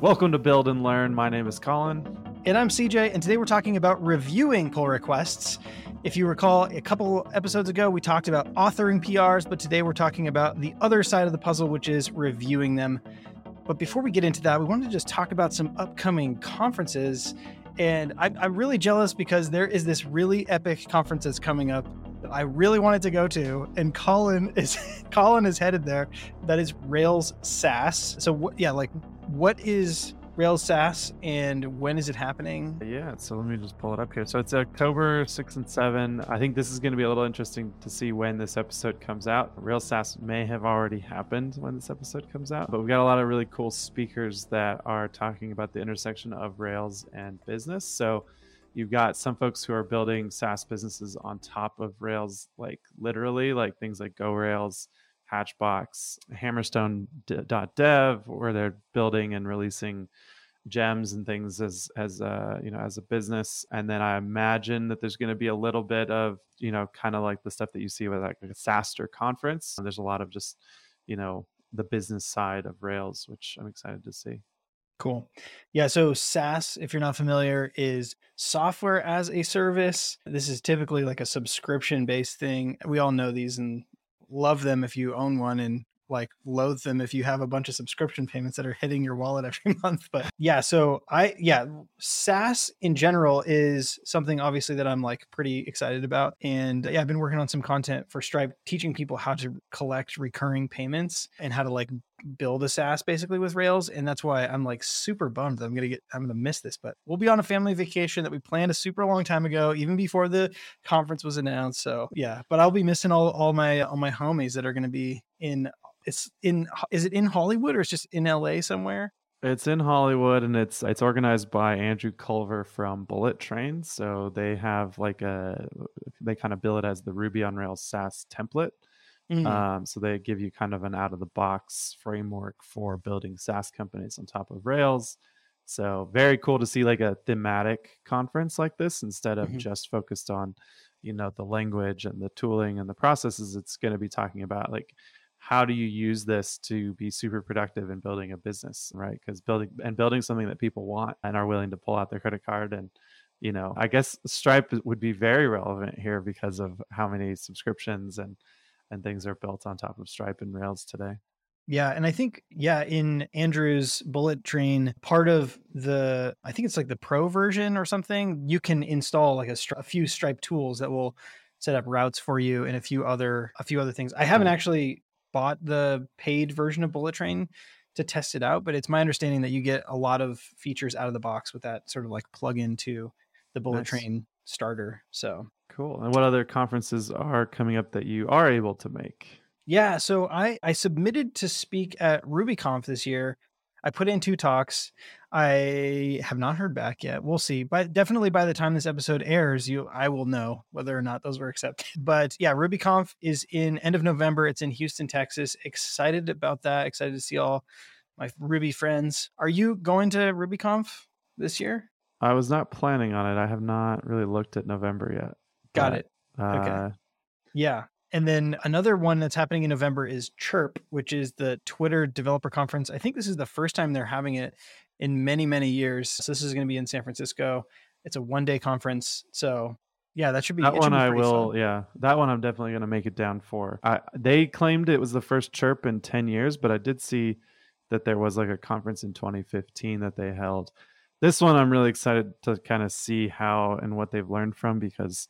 Welcome to Build and Learn. My name is Colin. And I'm CJ, and today we're talking about reviewing pull requests. If you recall, a couple episodes ago, we talked about authoring PRs, but today we're talking about the other side of the puzzle, which is reviewing them. But before we get into that, we wanted to just talk about some upcoming conferences. And I'm, I'm really jealous because there is this really epic conference that's coming up that I really wanted to go to, and Colin is Colin is headed there. That is Rails SaaS. So? Yeah, like what is Rails SaaS and when is it happening? Yeah, so let me just pull it up here. So it's October 6 and 7. I think this is going to be a little interesting to see when this episode comes out. Rails SaaS may have already happened when this episode comes out, but we've got a lot of really cool speakers that are talking about the intersection of Rails and business. So you've got some folks who are building SaaS businesses on top of Rails, like literally, like things like Go Rails Hatchbox, Hammerstone.dev, where they're building and releasing gems and things as as a you know as a business and then i imagine that there's going to be a little bit of you know kind of like the stuff that you see with like a SaaStr conference there's a lot of just you know the business side of rails which i'm excited to see Cool. Yeah. So SaaS, if you're not familiar, is software as a service. This is typically like a subscription based thing. We all know these and love them if you own one and like loathe them if you have a bunch of subscription payments that are hitting your wallet every month. But yeah, so I yeah, SaaS in general is something obviously that I'm like pretty excited about. And yeah, I've been working on some content for Stripe teaching people how to collect recurring payments and how to like build a SaaS basically with Rails. And that's why I'm like super bummed that I'm gonna get I'm gonna miss this. But we'll be on a family vacation that we planned a super long time ago, even before the conference was announced. So yeah, but I'll be missing all all my all my homies that are gonna be in it's in is it in Hollywood or it's just in LA somewhere? It's in Hollywood and it's it's organized by Andrew Culver from Bullet Train. So they have like a they kind of bill it as the Ruby on Rails SaaS template. Mm-hmm. Um, so they give you kind of an out of the box framework for building SaaS companies on top of Rails. So very cool to see like a thematic conference like this instead of mm-hmm. just focused on, you know, the language and the tooling and the processes. It's going to be talking about like how do you use this to be super productive in building a business right? Because building and building something that people want and are willing to pull out their credit card and you know i guess stripe would be very relevant here because of how many subscriptions and and things are built on top of stripe and rails today. Yeah, and I think yeah, in Andrew's bullet train, part of the I think it's like the pro version or something, you can install like a, a, few Stripe tools that will set up routes for you and a few other a few other things. I haven't mm-hmm. actually bought the paid version of Bullet Train to test it out, but it's my understanding that you get a lot of features out of the box with that sort of like plug into the Bullet nice. Train starter. So cool. And what other conferences are coming up that you are able to make? Yeah, so I I submitted to speak at RubyConf this year. I put in two talks. I have not heard back yet. We'll see. But definitely by the time this episode airs, you I will know whether or not those were accepted. But yeah, RubyConf is in end of November. It's in Houston, Texas. Excited about that. Excited to see all my Ruby friends. Are you going to RubyConf this year? I was not planning on it. I have not really looked at November yet. Got but, it. Okay. Uh, yeah. And then another one that's happening in November is Chirp, which is the Twitter developer conference. I think this is the first time they're having it in many, many years. So this is going to be in San Francisco. It's a one day conference. So yeah, that should be that one. Be I will. Fun. Yeah, that one I'm definitely going to make it down for. I, they claimed it was the first chirp in ten years, but I did see that there was like a conference in 2015 that they held. This one I'm really excited to kind of see how and what they've learned from because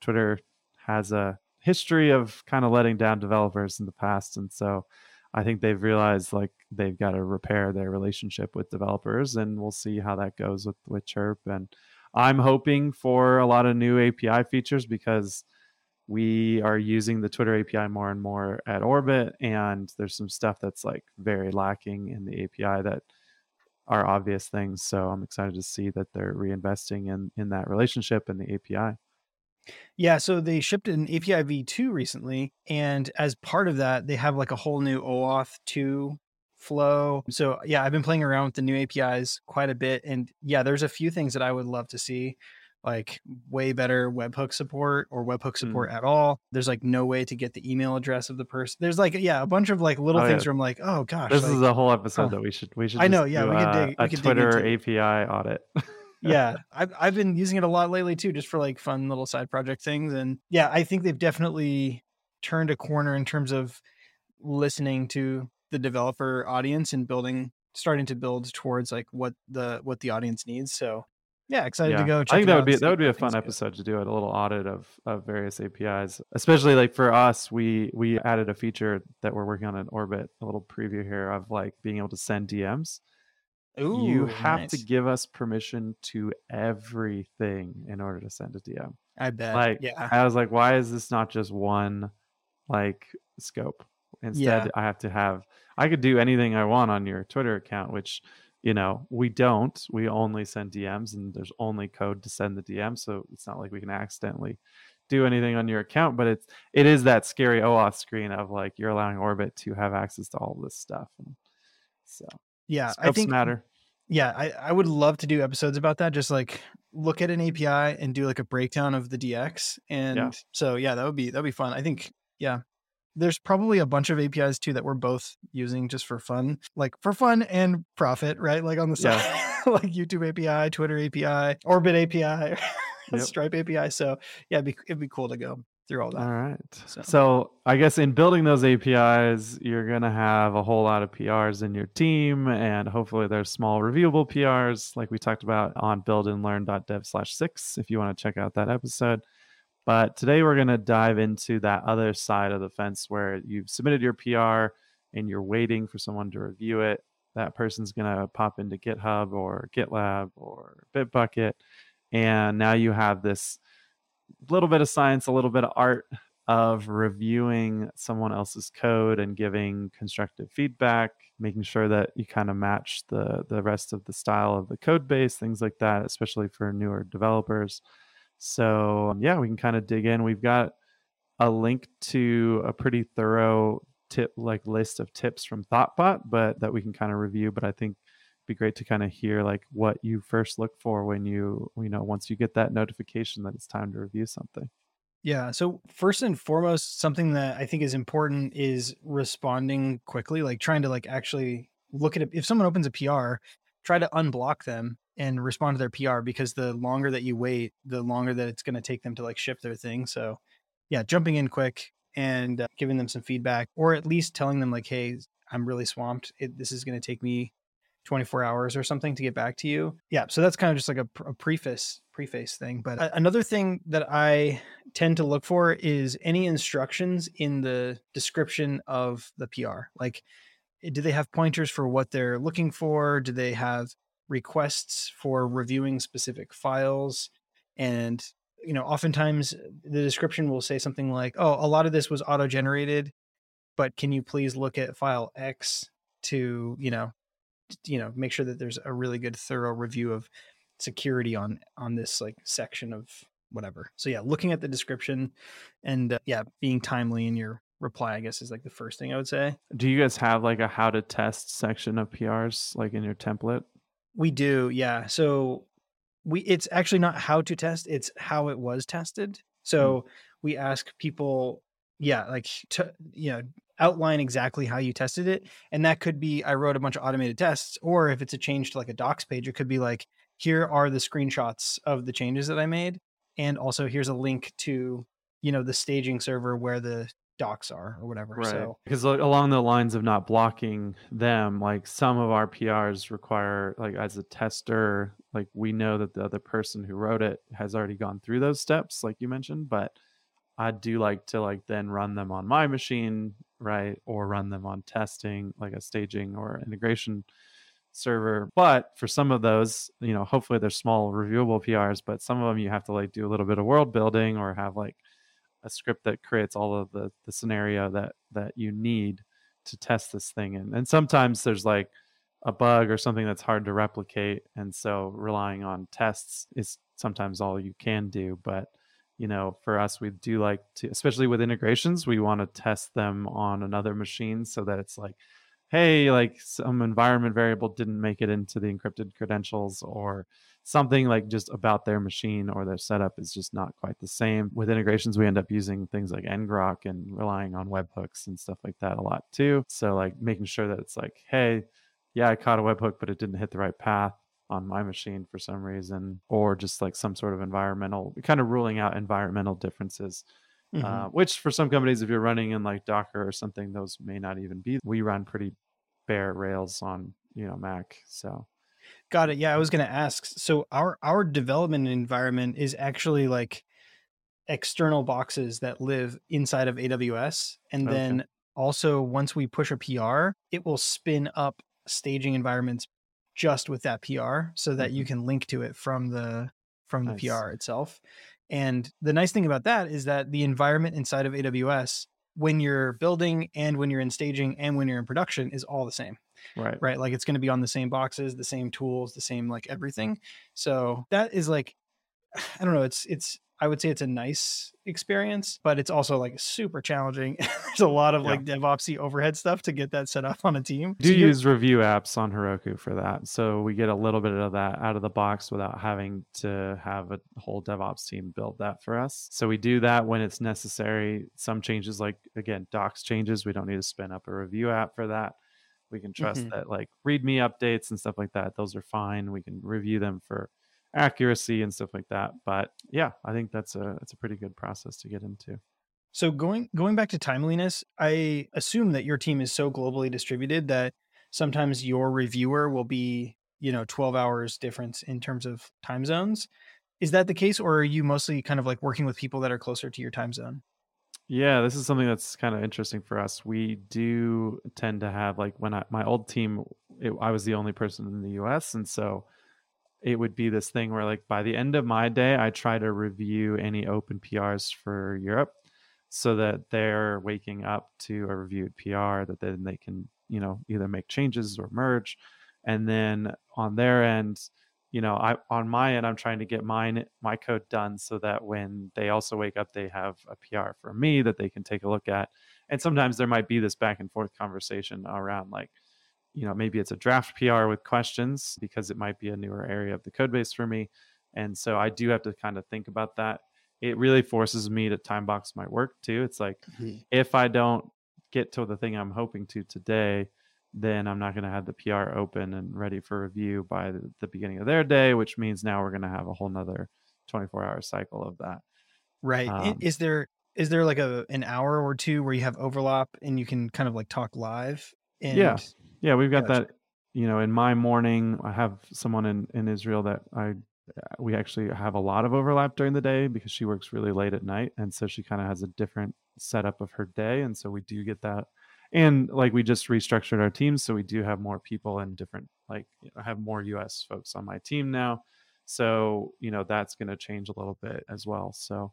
Twitter has a history of kind of letting down developers in the past, and so I think they've realized like they've got to repair their relationship with developers, and we'll see how that goes with with Chirp. And I'm hoping for a lot of new API features because we are using the Twitter API more and more at Orbit, and there's some stuff that's like very lacking in the API that are obvious things. So I'm excited to see that they're reinvesting in in that relationship and the API. Yeah, so they shipped an API v2 recently, and as part of that, they have like a whole new OAuth 2 flow. So yeah, I've been playing around with the new APIs quite a bit, and yeah, there's a few things that I would love to see. like way better webhook support or webhook support mm. at all. There's like no way to get the email address of the person. There's like yeah, a bunch of like little oh, things yeah. where I'm like, oh gosh, this like, is a whole episode oh. that we should we should. I know, yeah, do, we could dig, uh, we a Twitter API audit. yeah, I've I've been using it a lot lately too, just for like fun little side project things. And yeah, I think they've definitely turned a corner in terms of listening to the developer audience and building starting to build towards like what the what the audience needs so yeah, excited yeah. to go. I think that would be that would be a fun episode to do it. A little audit of of various APIs, especially like for us, we we added a feature that we're working on in Orbit. A little preview here of like being able to send DMs. Ooh, you have nice. to give us permission to everything in order to send a DM. I bet. Like, yeah. I was like, why is this not just one like scope? Instead, yeah. I have to have. I could do anything I want on your Twitter account, which you know we don't we only send dms and there's only code to send the dm so it's not like we can accidentally do anything on your account but it's it is that scary oauth screen of like you're allowing orbit to have access to all this stuff and so yeah i think matter yeah I, I would love to do episodes about that just like look at an api and do like a breakdown of the dx and yeah. so yeah that would be that would be fun i think yeah there's probably a bunch of APIs too that we're both using just for fun, like for fun and profit, right? Like on the side, yeah. like YouTube API, Twitter API, Orbit API, yep. Stripe API. So yeah, it'd be, it'd be cool to go through all that. All right. So. so I guess in building those APIs, you're going to have a whole lot of PRs in your team, and hopefully there's small reviewable PRs like we talked about on buildandlearn.dev slash six if you want to check out that episode. But today we're going to dive into that other side of the fence where you've submitted your PR and you're waiting for someone to review it. That person's going to pop into GitHub or GitLab or Bitbucket. And now you have this little bit of science, a little bit of art of reviewing someone else's code and giving constructive feedback, making sure that you kind of match the the rest of the style of the code base, things like that, especially for newer developers. So yeah, we can kind of dig in. We've got a link to a pretty thorough tip like list of tips from Thoughtbot, but that we can kind of review. But I think be great to kind of hear like what you first look for when you you know once you get that notification that it's time to review something. Yeah. So first and foremost, something that I think is important is responding quickly, like trying to like actually look at it. If someone opens a PR, try to unblock them and respond to their PR because the longer that you wait, the longer that it's going to take them to like ship their thing. So, yeah, jumping in quick and uh, giving them some feedback, or at least telling them like, "Hey, I'm really swamped. It, this is going to take me 24 hours or something to get back to you." Yeah, so that's kind of just like a, a preface preface thing. But another thing that I tend to look for is any instructions in the description of the PR, like eh, do they have pointers for what they're looking for? Do they have requests for reviewing specific files and you know oftentimes eh, the description will say something like oh a lot of this was auto generated but can you please look at file x to you know you know make sure that there's a really good thorough review of security on on this like section of whatever so yeah looking at the description and uh, yeah being timely in your reply i guess is like the first thing i would say do you guys have like a how to test section of prs like in your template we do, yeah. So we it's actually not how to test, it's how it was tested. Mm. So mm. we ask people, yeah, like to you know, outline exactly how you tested it. And that could be I wrote a bunch of automated tests, or if it's a change to like a docs page, it could be like, here are the screenshots of the changes that I made. And also here's a link to, you know, the staging server where the docs are or whatever. Right. So because along the lines of not blocking them, like some of our PRs require like as a tester, like we know that the other person who wrote it has already gone through those steps, like you mentioned, but I do like to like then run them on my machine, right? Or run them on testing, like a staging or integration server. But for some of those, you know, hopefully they're small reviewable PRs, but some of them you have to like do a little bit of world building or have like a script that creates all of the the scenario that that you need to test this thing in. And sometimes there's like a bug or something that's hard to replicate, and so relying on tests is sometimes all you can do. But you know, for us, we do like to, especially with integrations, we want to test them on another machine so that it's like, hey, like some environment variable didn't make it into the encrypted credentials, or something like just about their machine or their setup is just not quite the same. With integrations, we end up using things like ngrok and relying on webhooks and stuff like that a lot too. So like making sure that it's like, hey, yeah, I caught a webhook, but it didn't hit the right path on my machine for some reason, or just like some sort of environmental, kind of ruling out environmental differences. Mm-hmm. Uh, which for some companies, if you're running in like Docker or something, those may not even be. We run pretty bare Rails on you know Mac, so Got it. Yeah, I was going to ask. So our our development environment is actually like external boxes that live inside of AWS and okay. then also once we push a PR, it will spin up staging environments just with that PR so that mm-hmm. you can link to it from the from the nice. PR itself. And the nice thing about that is that the environment inside of AWS when you're building and when you're in staging and when you're in production is all the same right right like it's going to be on the same boxes the same tools the same like everything so that is like i don't know it's it's I would say it's a nice experience, but it's also like super challenging. There's a lot of yeah. like DevOpsy overhead stuff to get that set up on a team. Do so use review apps on Heroku for that, so we get a little bit of that out of the box without having to have a whole DevOps team build that for us. So we do that when it's necessary. Some changes, like again, docs changes, we don't need to spin up a review app for that. We can trust mm-hmm. that like README updates and stuff like that. Those are fine. We can review them for accuracy and stuff like that. But yeah, I think that's a that's a pretty good process to get into. So going going back to timeliness, I assume that your team is so globally distributed that sometimes your reviewer will be, you know, 12 hours difference in terms of time zones. Is that the case or are you mostly kind of like working with people that are closer to your time zone? Yeah, this is something that's kind of interesting for us. We do tend to have like when I, my old team, it, I was the only person in the US, and so it would be this thing where like by the end of my day i try to review any open prs for europe so that they're waking up to a reviewed pr that then they can you know either make changes or merge. And then on their end you know i on my end i'm trying to get mine my code done so that when they also wake up they have a pr for me that they can take a look at. And sometimes there might be this back and forth conversation around like you know maybe it's a draft pr with questions because it might be a newer area of the code base for me and so i do have to kind of think about that. It really forces me to time box my work too it's like mm-hmm. if i don't get to the thing i'm hoping to today then i'm not going to have the pr open and ready for review by the, the beginning of their day which means now we're going to have a whole nother 24 hour cycle of that. Right um, is there is there like a an hour or two where you have overlap and you can kind of like talk live and yeah yeah, we've got gotcha. that. You know, in my morning, I have someone in in Israel that I we actually have a lot of overlap during the day because she works really late at night, and so she kind of has a different setup of her day, and so we do get that. And like we just restructured our teams, so we do have more people and different like I have more U.S. folks on my team now, so you know that's going to change a little bit as well. So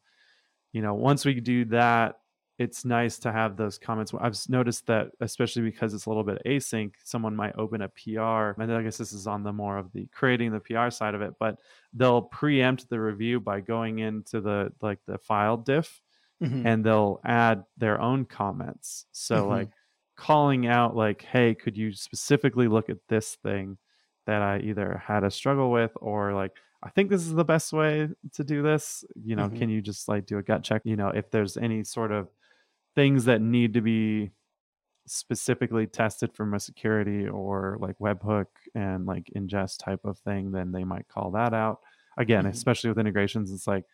you know once we do that it's nice to have those comments. I've noticed that, especially because it's a little bit async, someone might open a PR. And I guess this is on the more of the creating the PR side of it, but they'll preempt the review by going into the like the file diff mm-hmm. and they'll add their own comments. So, mm-hmm. like calling out, like, hey, could you specifically look at this thing that I either had a struggle with or like, I think this is the best way to do this. You know, mm-hmm. can you just like do a gut check? You know, if there's any sort of things that need to be specifically tested from a security or like webhook and like ingest type of thing, then they might call that out. Again, mm-hmm. especially with integrations, it's like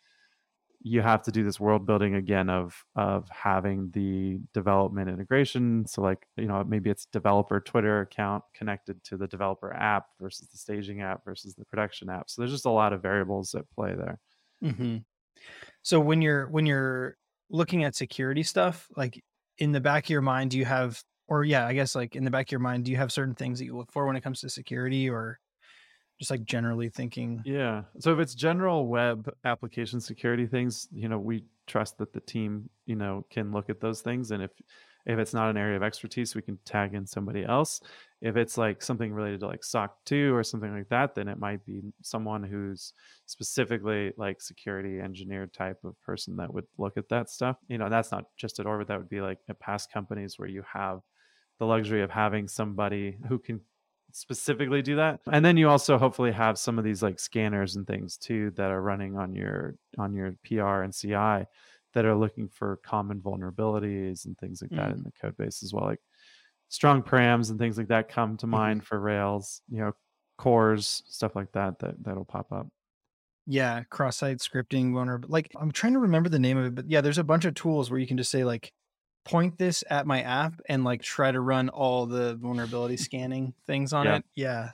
you have to do this world building again of of having the development integration. So like, you know, maybe it's developer Twitter account connected to the developer app versus the staging app versus the production app. So there's just a lot of variables at play there. Mm-hmm. So when you're when you're looking at security stuff, like in the back of your mind, do you have, or yeah, I guess like in the back of your mind, do you have certain things that you look for when it comes to security or just like generally thinking? Yeah. So if it's general web application security things, you know, we trust that the team, you know, can look at those things. And if, if it's not an area of expertise, we can tag in somebody else. If it's like something related to like SOC 2 or something like that, then it might be someone who's specifically like security engineer type of person that would look at that stuff. You know, that's not just at Orbit, that would be like at past companies where you have the luxury of having somebody who can specifically do that. And then you also hopefully have some of these like scanners and things too that are running on your on your PR and CI that are looking for common vulnerabilities and things like that Mm. in the code base as well. Like strong params and things like that come to Mhm. mind for Rails, you know, CORS, stuff like that that that'll pop up. Yeah, cross-site scripting vulnerable. Like I'm trying to remember the name of it, but yeah, there's a bunch of tools where you can just say like point this at my app and like try to run all the vulnerability scanning things on Yeah. it. Yeah.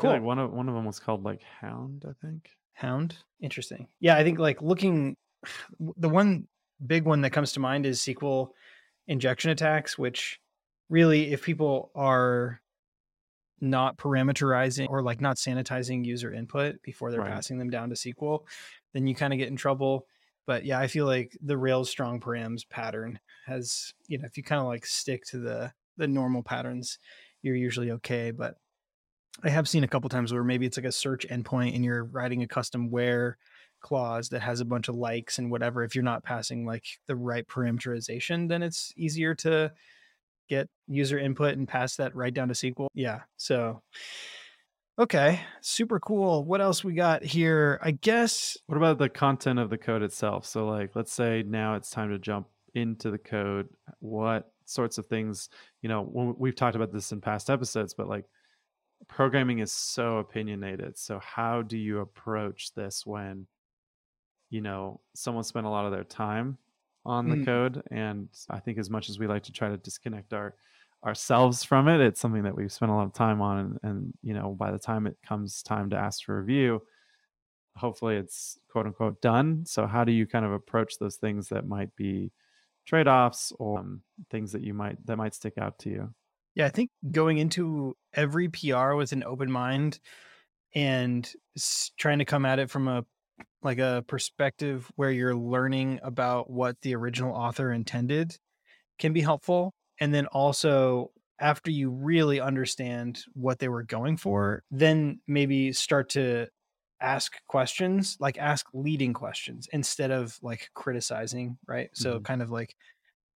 Feel like Cool. one of one of them was called like Hound, I think. Hound. Interesting. Yeah, I think like looking the one big one that comes to mind is SQL injection attacks, which really if people are not parameterizing or like not sanitizing user input before they're Right. passing them down to SQL, then you kind of get in trouble. But yeah, I feel like the Rails strong params pattern has, you know, if you kind of like stick to the the normal patterns, you're usually okay. But I have seen a couple times where maybe it's like a search endpoint and you're writing a custom where clause that has a bunch of likes and whatever. If you're not passing like the right parameterization, then it's easier to get user input and pass that right down to SQL. Yeah. So, okay. Super cool. What else we got here? I guess, What about the content of the code itself? So, like, let's say now it's time to jump into the code. What sorts of things, you know, we've talked about this in past episodes, but like, programming is so opinionated. So, how do you approach this when, you know, someone spent a lot of their time on the Mm. code? And I think, as much as we like to try to disconnect our ourselves from it, it's something that we've spent a lot of time on. And, and you know, by the time it comes time to ask for review, hopefully it's quote unquote done. So how do you kind of approach those things that might be trade-offs or um, things that you might that might stick out to you? yeah, I think going into every PR with an open mind and trying to come at it from a like a perspective where you're learning about what the original author intended can be helpful and then also after you really understand what they were going for then maybe start to ask questions like ask leading questions instead of like criticizing right? So Mhm. kind of like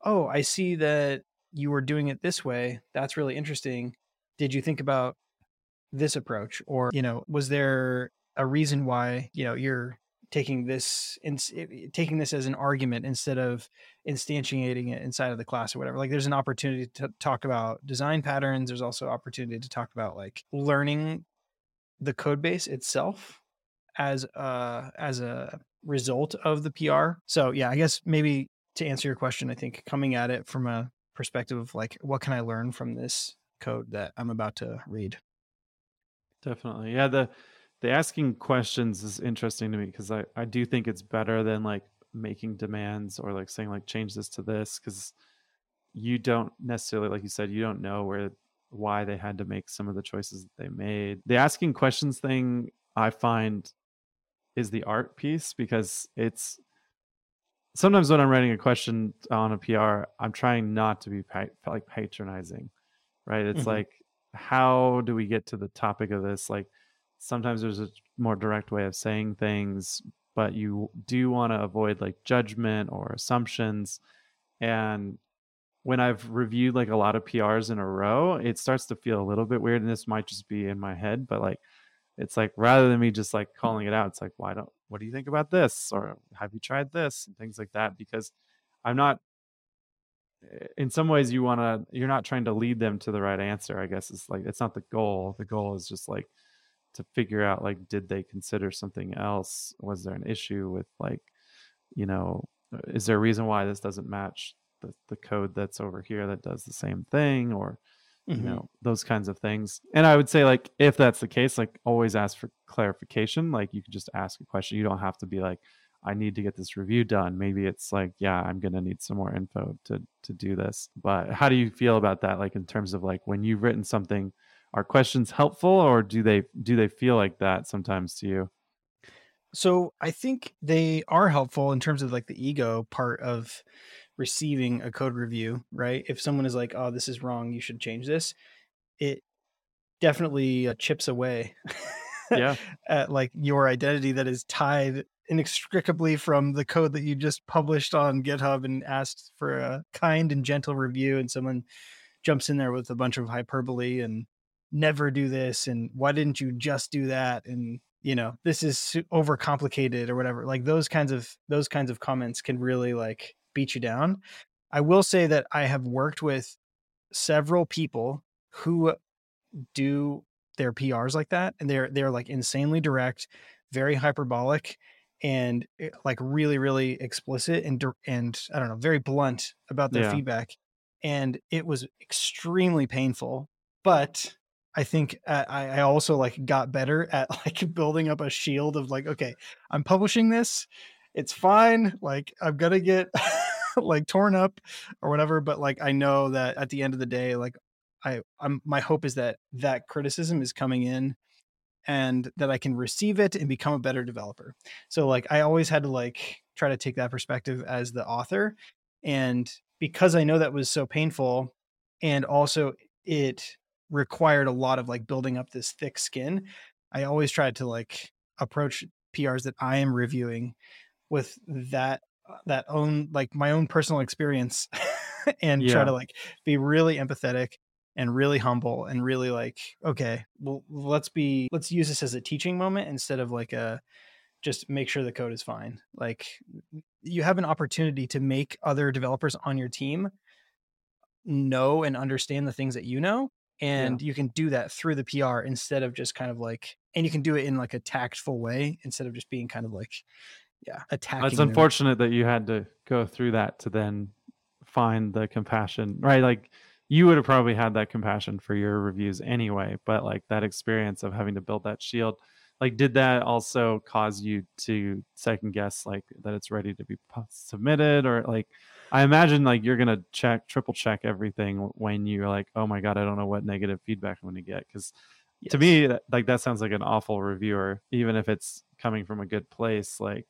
oh i see that you were doing it this way. That's really interesting. Did you think about this approach? Or you know was there a reason why you know you're taking this in, taking this as an argument instead of instantiating it inside of the class or whatever. Like there's an opportunity to talk about design patterns. There's also opportunity to talk about like learning the code base itself as a as a result of the PR so yeah I guess maybe to answer your question I think coming at it from a perspective of like what can I learn from this code that I'm about to read? Definitely. Yeah, the the asking questions is interesting to me because I, I do think it's better than like making demands or like saying like change this to this because you don't necessarily like you said you don't know where why they had to make some of the choices that they made. The asking questions thing i find is the art piece because it's sometimes when i'm writing a question on a pr i'm trying not to be like patronizing right? It's Mhm. like how do we get to the topic of this? Like sometimes there's a more direct way of saying things but you do want to avoid like judgment or assumptions and when I've reviewed like a lot of PRs in a row, it starts to feel a little bit weird. And this might just be in my head, but like, it's like rather than me just like calling it out, it's like, why don't, what do you think about this? Or have you tried this? And things like that. Because I'm not, eh, in some ways, you want to, you're not trying to lead them to the right answer, I guess. It's like, it's not the goal. The goal is just like to figure out, like, did they consider something else? Was there an issue with like, you know, uh, is there a reason why this doesn't match the, the code that's over here that does the same thing or you Mhm. know those kinds of things? And i would say like if that's the case like always ask for clarification. Like you can just ask a question. You don't have to be like i need to get this review done. Maybe it's like yeah i'm going to need some more info to to do this. But how do you feel about that like in terms of like when you've written something are questions helpful or do they do they feel like that sometimes to you So I think they are helpful in terms of like the ego part of receiving a code review, right? If someone is like, "Oh, this is wrong, you should change this," it definitely uh, chips away yeah at like your identity that is tied inextricably from the code that you just published on GitHub and asked for a kind and gentle review, and someone jumps in there with a bunch of hyperbole and never do this and why didn't you just do that? And you know this is overcomplicated or whatever. Like those kinds of those kinds of comments can really like beat you down. I will say that i have worked with several people who do their prs like that and they're they're like insanely direct very hyperbolic and eh, like really really explicit and and i don't know very blunt about their Yeah. feedback and it was extremely painful but i think uh, i i also like got better at like building up a shield of like okay i'm publishing this it's fine like i'm gonna get like torn up or whatever but like i know that at the end of the day like i i'm my hope is that that criticism is coming in and that i can receive it and become a better developer. So like i always had to like try to take that perspective as the author and because i know that was so painful and also it required a lot of like building up this thick skin. I always tried to like approach prs that i am reviewing with that uh, that own like my own personal experience and try to like be really empathetic and really humble and really like okay well let's be let's use this as a teaching moment instead of like a just make sure the code is fine. Like you have an opportunity to make other developers on your team know and understand the things that you know and you can do that through the PR instead of just kind of like and you can do it in like a tactful way instead of just being kind of like yeah attacking It's them. unfortunate that you had to go through that to then find the compassion, right? Like you would have probably had that compassion for your reviews anyway, but like that experience of having to build that shield, like did that also cause you to second guess like that it's ready to be submitted? Or like I imagine like you're gonna check triple check everything when you're like, oh my god, I don't know what negative feedback I'm gonna get. Because to me like that sounds like an awful reviewer even if it's coming from a good place like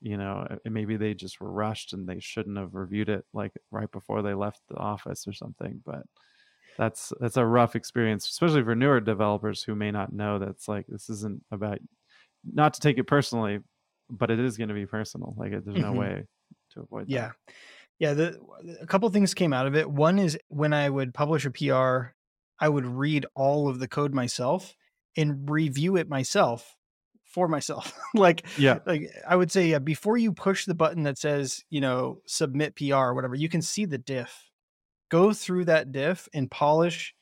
you know maybe they just were rushed and they shouldn't have reviewed it like right before they left the office or something but that's that's a rough experience especially for newer developers who may not know that's like this isn't about not to take it personally but it is going to be personal like there's no Mhm. way to avoid that Yeah. Yeah. The, a couple things came out of it. One is when I would publish a PR, I would read all of the code myself and review it myself for myself. like, yeah like I would say, yeah, before you push the button that says, you know, submit PR or whatever, you can see the diff. Go through that diff and polish,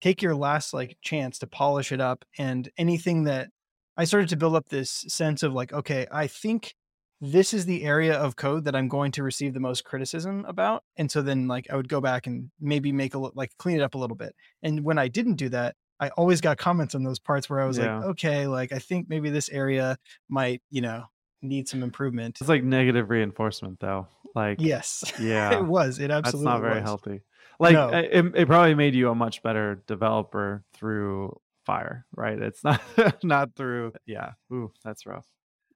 take your last like chance to polish it up. And anything that I started to build up this sense of like, okay, I think this is the area of code that I'm going to receive the most criticism about. And so then like I would go back and maybe make a li- like clean it up a little bit. And when I didn't do that, I always got comments on those parts where I was Yeah. like, okay, like I think maybe this area might, you know, need some improvement. it's like negative reinforcement though like Yes. yeah it was. It absolutely that's not very was. healthy like No. it, it probably made you a much better developer through fire right it's not not through yeah ooh that's rough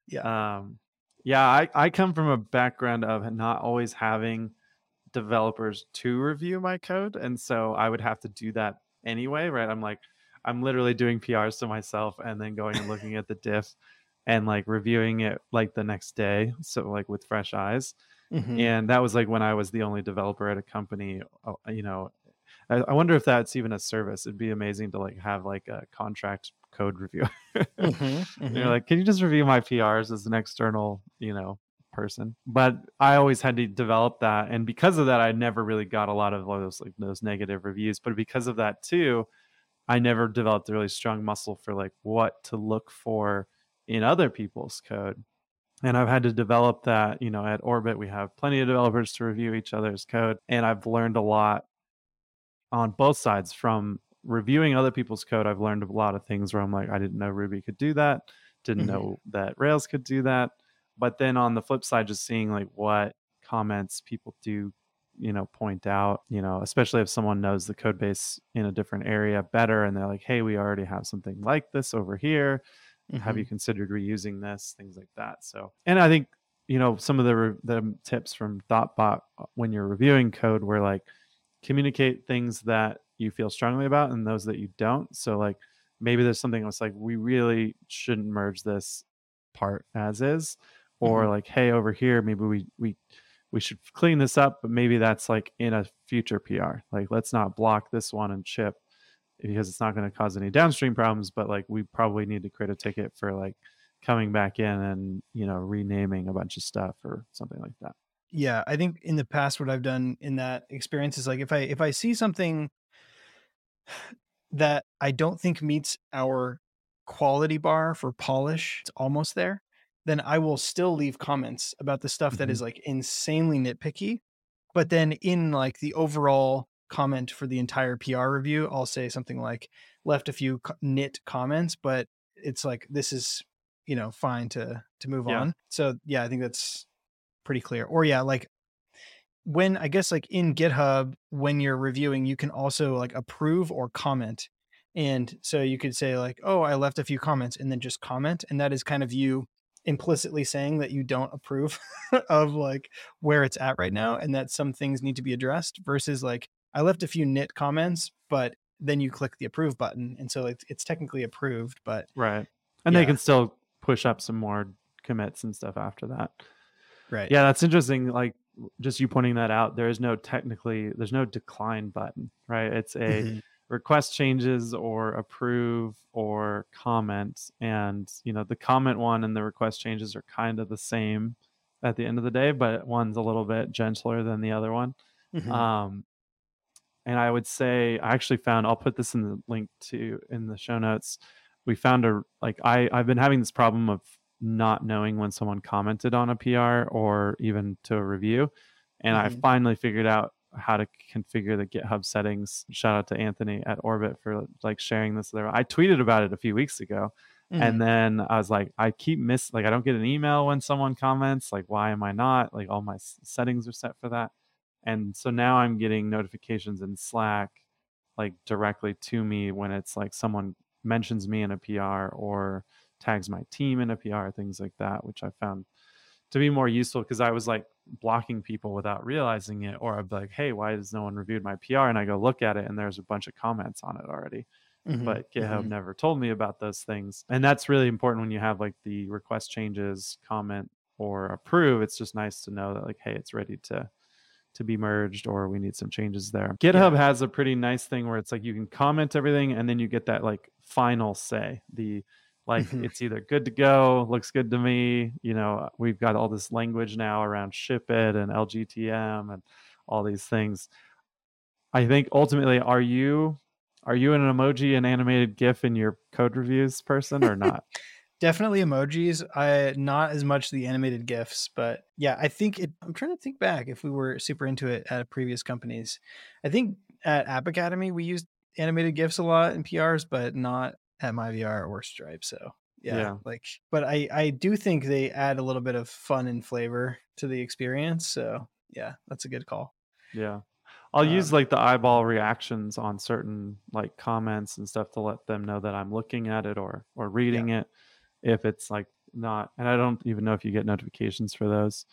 Yeah. um yeah i i come from a background of not always having developers to review my code and so i would have to do that anyway right i'm like i'm literally doing prs to myself and then going and looking at the diff and like reviewing it like the next day so like with fresh eyes Mhm. and that was like when I was the only developer at a company. uh, You know, I, I wonder if that's even a service. It'd be amazing to like have like a contract code review. Mhm, And You're like, can you just review my PRs as an external, you know, person? But I always had to develop that, and because of that, I never really got a lot of those like those negative reviews. But because of that too, I never developed a really strong muscle for like what to look for in other people's code and I've had to develop that. You know, at Orbit, we have plenty of developers to review each other's code, and I've learned a lot on both sides from reviewing other people's code. I've learned a lot of things where I'm like, I didn't know Ruby could do that, didn't Mhm. know that Rails could do that. But then on the flip side, just seeing like what comments people do, you know, point out, you know, especially if someone knows the code base in a different area better and they're like, hey, we already have something like this over here have Mhm. you considered reusing this things like that so and i think you know some of the re- the tips from thoughtbot uh, when you're reviewing code were like communicate things that you feel strongly about and those that you don't so like maybe there's something that's like we really shouldn't merge this part as is or Mhm. like hey over here maybe we we we should clean this up but maybe that's like in a future pr like let's not block this one and chip because it's not going to cause any downstream problems. But like we probably need to create a ticket for like coming back in and you know renaming a bunch of stuff or something like that. Yeah, I think in the past what I've done in that experience is like if I if I see something that I don't think meets our quality bar for polish, it's almost there, then I will still leave comments about the stuff that is Mhm. like insanely nitpicky. But then in like the overall comment for the entire PR review, I'll say something like left a few nit comments, but it's like this is you know fine to to move Yeah. on. So yeah, I think that's pretty clear. Or yeah, like when I guess like in GitHub, when you're reviewing, you can also like approve or comment. And so you could say like, oh, I left a few comments and then just comment. And that is kind of you implicitly saying that you don't approve of like where it's at right now and that some things need to be addressed versus like I left a few nit comments, but then you click the approve button. And so it's, it's technically approved, but Right. And Yeah. they can still push up some more commits and stuff after that. right. Yeah, that's interesting. Like just you pointing that out, there is no technically there's no decline button, right? It's a Mhm. request changes or approve or comment. And you know, the comment one and the request changes are kind of the same at the end of the day, but one's a little bit gentler than the other one. Mhm. Um, and I would say I actually found I'll put this in the link to in the show notes. We found a like I I've been having this problem of not knowing when someone commented on a PR or even to a review, and I Mhm. finally figured out how to configure the GitHub settings. Shout out to Anthony at Orbit for like sharing this there. I tweeted about it a few weeks ago, Mhm. and then I was like, I keep miss like I don't get an email when someone comments. Like, why am I not? Like all my settings are set for that, and so now I'm getting notifications in Slack, like directly to me when it's like someone mentions me in a PR or tags my team in a PR, things like that, which I found to be more useful because I was like blocking people without realizing it, or I'd be like, hey, why has no one reviewed my PR? And I go look at it, and there's a bunch of comments on it already Mhm. but GitHub Mhm. never told me about those things. And that's really important when you have like the request changes, comment, or approve. It's just nice to know that like, hey, it's ready to to be merged or we need some changes there. GitHub has a pretty nice thing where it's like you can comment everything and then you get that like final say. The like Mhm. it's either good to go, looks good to me, you know, we've got all this language now around ship it and LGTM and all these things. I think ultimately are you are you an emoji and animated GIF in your code reviews person or not? Definitely emojis. I not as much the animated gifs, but yeah, I think it. I'm trying to think back if we were super into it at previous companies. I think at App Academy we used animated gifs a lot in PRs, but not at MyVR or Stripe. So yeah, Yeah. like, but I I do think they add a little bit of fun and flavor to the experience. So yeah, that's a good call. Yeah. I'll use Um, like the eyeball reactions on certain like comments and stuff to let them know that I'm looking at it or or reading it if it's like not and I don't even know if you get notifications for those.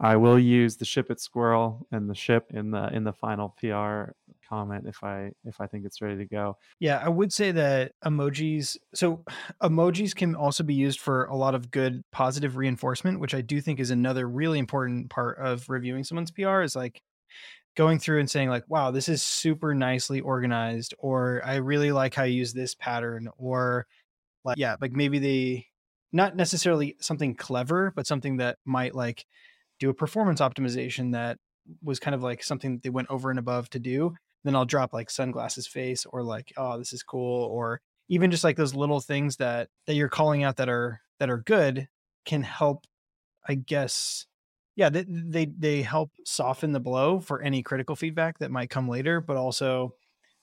I will use the ship it squirrel and the ship in the in the final PR comment if I if I think it's ready to go. Yeah, I would say that emojis. So, emojis can also be used for a lot of good positive reinforcement, which I do think is another really important part of reviewing someone's PR. Is like going through and saying like, "Wow, this is super nicely organized," or "I really like how you use this pattern," or like, yeah, like maybe they not necessarily something clever, but something that might like do a performance optimization that was kind of like something that they went over and above to do then I'll drop like sunglasses face or like, oh, this is cool, or even just like those little things that that you're calling out that are that are good can help, I guess. Yeah, they they, they help soften the blow for any critical feedback that might come later, but also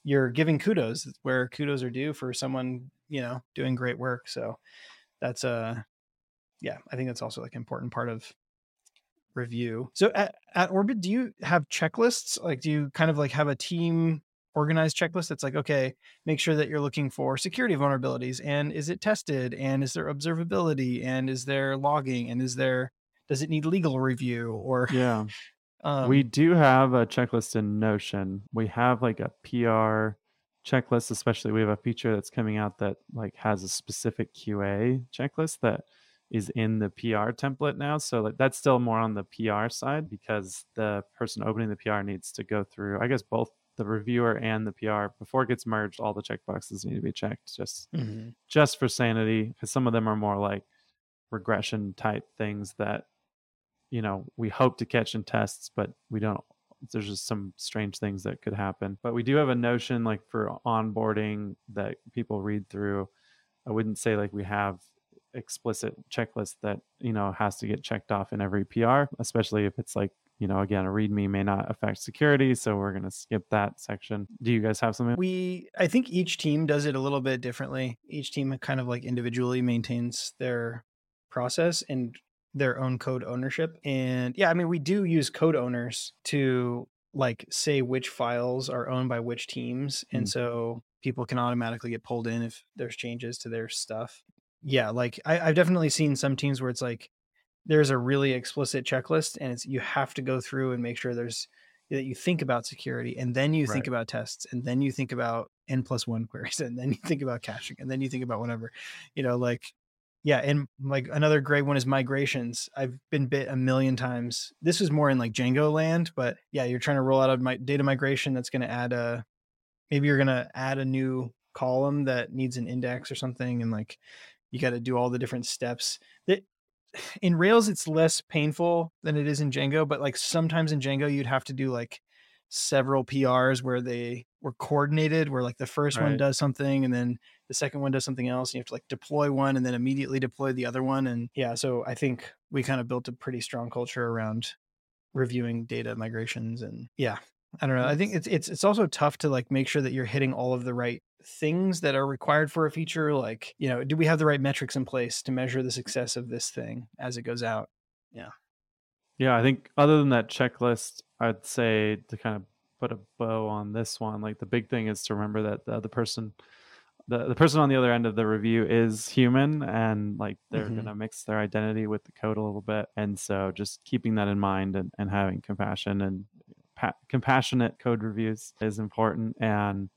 you're giving kudos where kudos are due for someone, you know, doing great work. So that's a, yeah, I think that's also like an important part of review. So at, at Orbit, do you have checklists? Like, do you kind of like have a team organized checklist that's like, okay, make sure that you're looking for security vulnerabilities and is it tested and is there observability and is there logging and is there does it need legal review or Yeah. um, we do have a checklist in Notion. We have like a PR checklist, especially we have a feature that's coming out that like has a specific QA checklist that is in the PR template now. So like that's still more on the PR side because the person opening the PR needs to go through, I guess both the reviewer and the PR before it gets merged, all the checkboxes need to be checked just Mhm. just for sanity because some of them are more like regression type things that you know we hope to catch in tests but we don't there's just some strange things that could happen. But we do have a notion like for onboarding that people read through. I wouldn't say like we have explicit checklist that you know has to get checked off in every pr especially if it's like you know again a readme may not affect security so we're going to skip that section. Do you guys have something We, I think each team does it a little bit differently. Each team kind of like individually maintains their process and their own code ownership. And yeah, I mean, we do use code owners to like say which files are owned by which teams. And Mm. so people can automatically get pulled in if there's changes to their stuff. Yeah, like I, I've definitely seen some teams where it's like there's a really explicit checklist and it's you have to go through and make sure there's that you think about security and then you think about tests and then you think about n plus one queries and then you think about caching and then you think about whatever you know like yeah and like another great one is migrations. I've been bit a million times. This is more in like django land but yeah you're trying to roll out a mi- data migration that's going to add a maybe you're going to add a new column that needs an index or something and like you got to do all the different steps. That in rails it's less painful than it is in django but like sometimes in django you'd have to do like several prs where they were coordinated where like the first one does something and then the second one does something else and you have to like deploy one and then immediately deploy the other one and yeah so i think we kind of built a pretty strong culture around reviewing data migrations and yeah i don't know i think it's it's it's also tough to like make sure that you're hitting all of the right things that are required for a feature like you know do we have the right metrics in place to measure the success of this thing as it goes out? Yeah, Yeah, I think other than that checklist, I'd say to kind of put a bow on this one, like the big thing is to remember that the other person the, the person on the other end of the review is human and like they're Mhm. gonna mix their identity with the code a little bit. And so just keeping that in mind and, and having compassion and pa- compassionate code reviews is important. And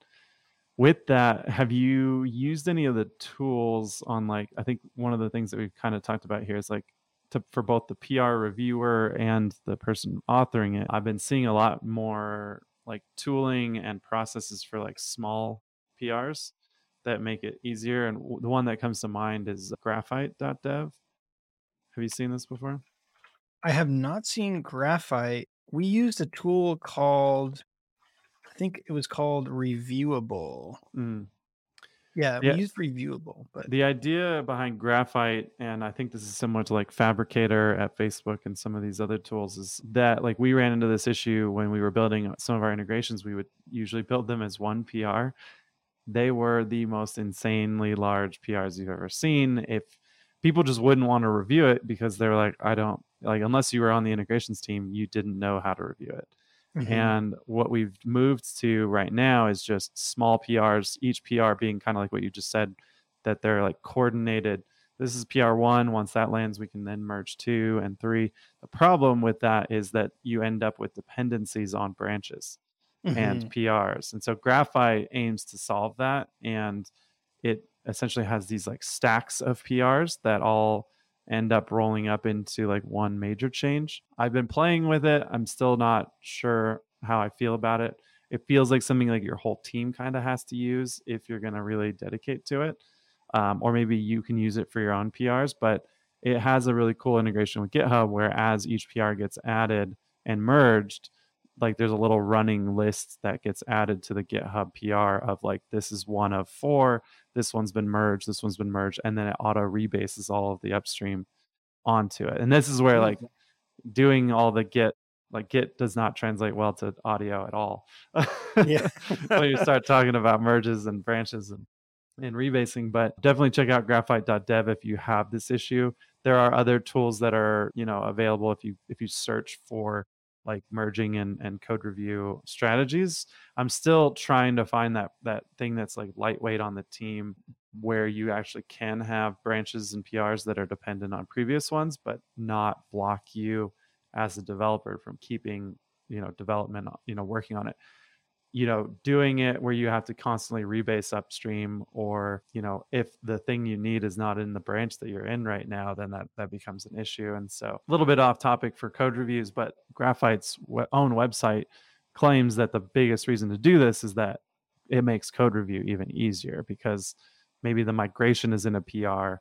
with that, have you used any of the tools on like I think one of the things that we've kind of talked about here is like to, for both the PR reviewer and the person authoring it, I've been seeing a lot more like tooling and processes for like small PRs that make it easier. And the one that comes to mind is graphite.dev. Have you seen this before? i have not seen graphite we used a tool called i think it was called reviewable Mm. yeah, Yeah. we used reviewable but The idea behind Graphite, and I think this is similar to like Phabricator at Facebook and some of these other tools, is that like we ran into this issue when we were building some of our integrations. We would usually build them as one PR. They were the most insanely large PRs you've ever seen. If people just wouldn't want to review it because they're like, I don't like, unless you were on the integrations team, you didn't know how to review it. Mhm. And what we've moved to right now is just small PRs, each PR being kind of like what you just said, that they're like coordinated. This is PR one. Once that lands, we can then merge two and three. The problem with that is that you end up with dependencies on branches and Mhm. PRs. And so Graphite aims to solve that. And it essentially has these like stacks of PRs that all end up rolling up into like one major change. I've been playing with it. I'm still not sure how I feel about it. It feels like something like your whole team kind of has to use if you're going to really dedicate to it. Um, or maybe you can use it for your own PRs, but it has a really cool integration with GitHub where as each PR gets added and merged, like there's a little running list that gets added to the GitHub PR of like this is one of four, this one's been merged, this one's been merged, and then it auto rebases all of the upstream onto it. And this is where mm-hmm. like doing all the Git like Git does not translate well to audio at all. Yeah. when you start talking about merges and branches and and rebasing, but definitely check out graphite.dev if you have this issue. There are other tools that are, you know, available if you if you search for like merging and, and code review strategies. I'm still trying to find that that thing that's like lightweight on the team where you actually can have branches and PRs that are dependent on previous ones, but not block you as a developer from keeping, you know, development, you know, working on it you know doing it where you have to constantly rebase upstream or you know if the thing you need is not in the branch that you're in right now then that that becomes an issue. And so a little bit off topic for code reviews but graphite's own website claims that the biggest reason to do this is that it makes code review even easier because maybe the migration is in a PR,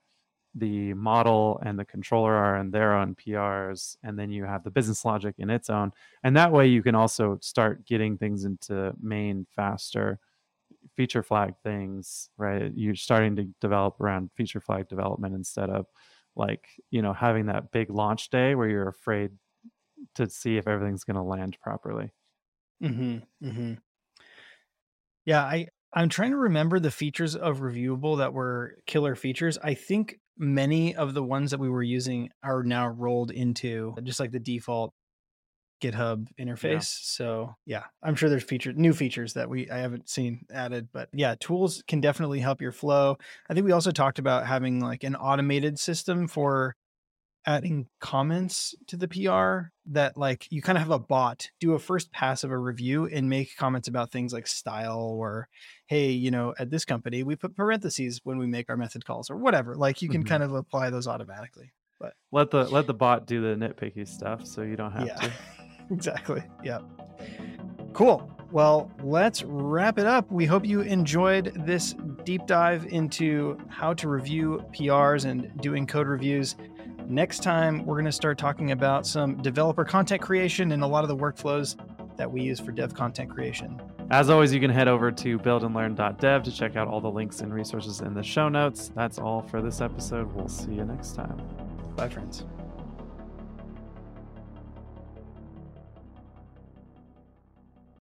the model and the controller are in their own PRs, and then you have the business logic in its own. And that way you can also start getting things into main faster, feature flag things, right? You're starting to develop around feature flag development instead of like, you know, having that big launch day where you're afraid to see if everything's going to land properly. Mm-hmm. Mm-hmm. Yeah, I I'm trying to remember the features of reviewable that were killer features. I think many of the ones that we were using are now rolled into just like the default GitHub interface. Yeah. So yeah, I'm sure there's feature new features that we I haven't seen added, but yeah, tools can definitely help your flow. I think we also talked about having like an automated system for adding comments to the PR that like you kind of have a bot do a first pass of a review and make comments about things like style or hey, you know, at this company we put parentheses when we make our method calls or whatever. Like you can mm-hmm. kind of apply those automatically. But let the let the bot do the nitpicky stuff so you don't have yeah, to. exactly. Yeah. Cool. Well, let's wrap it up. We hope you enjoyed this deep dive into how to review PRs and doing code reviews. Next time, we're going to start talking about some developer content creation and a lot of the workflows that we use for dev content creation. As always, you can head over to buildandlearn.dev to check out all the links and resources in the show notes. That's all for this episode. We'll see you next time. Bye, friends.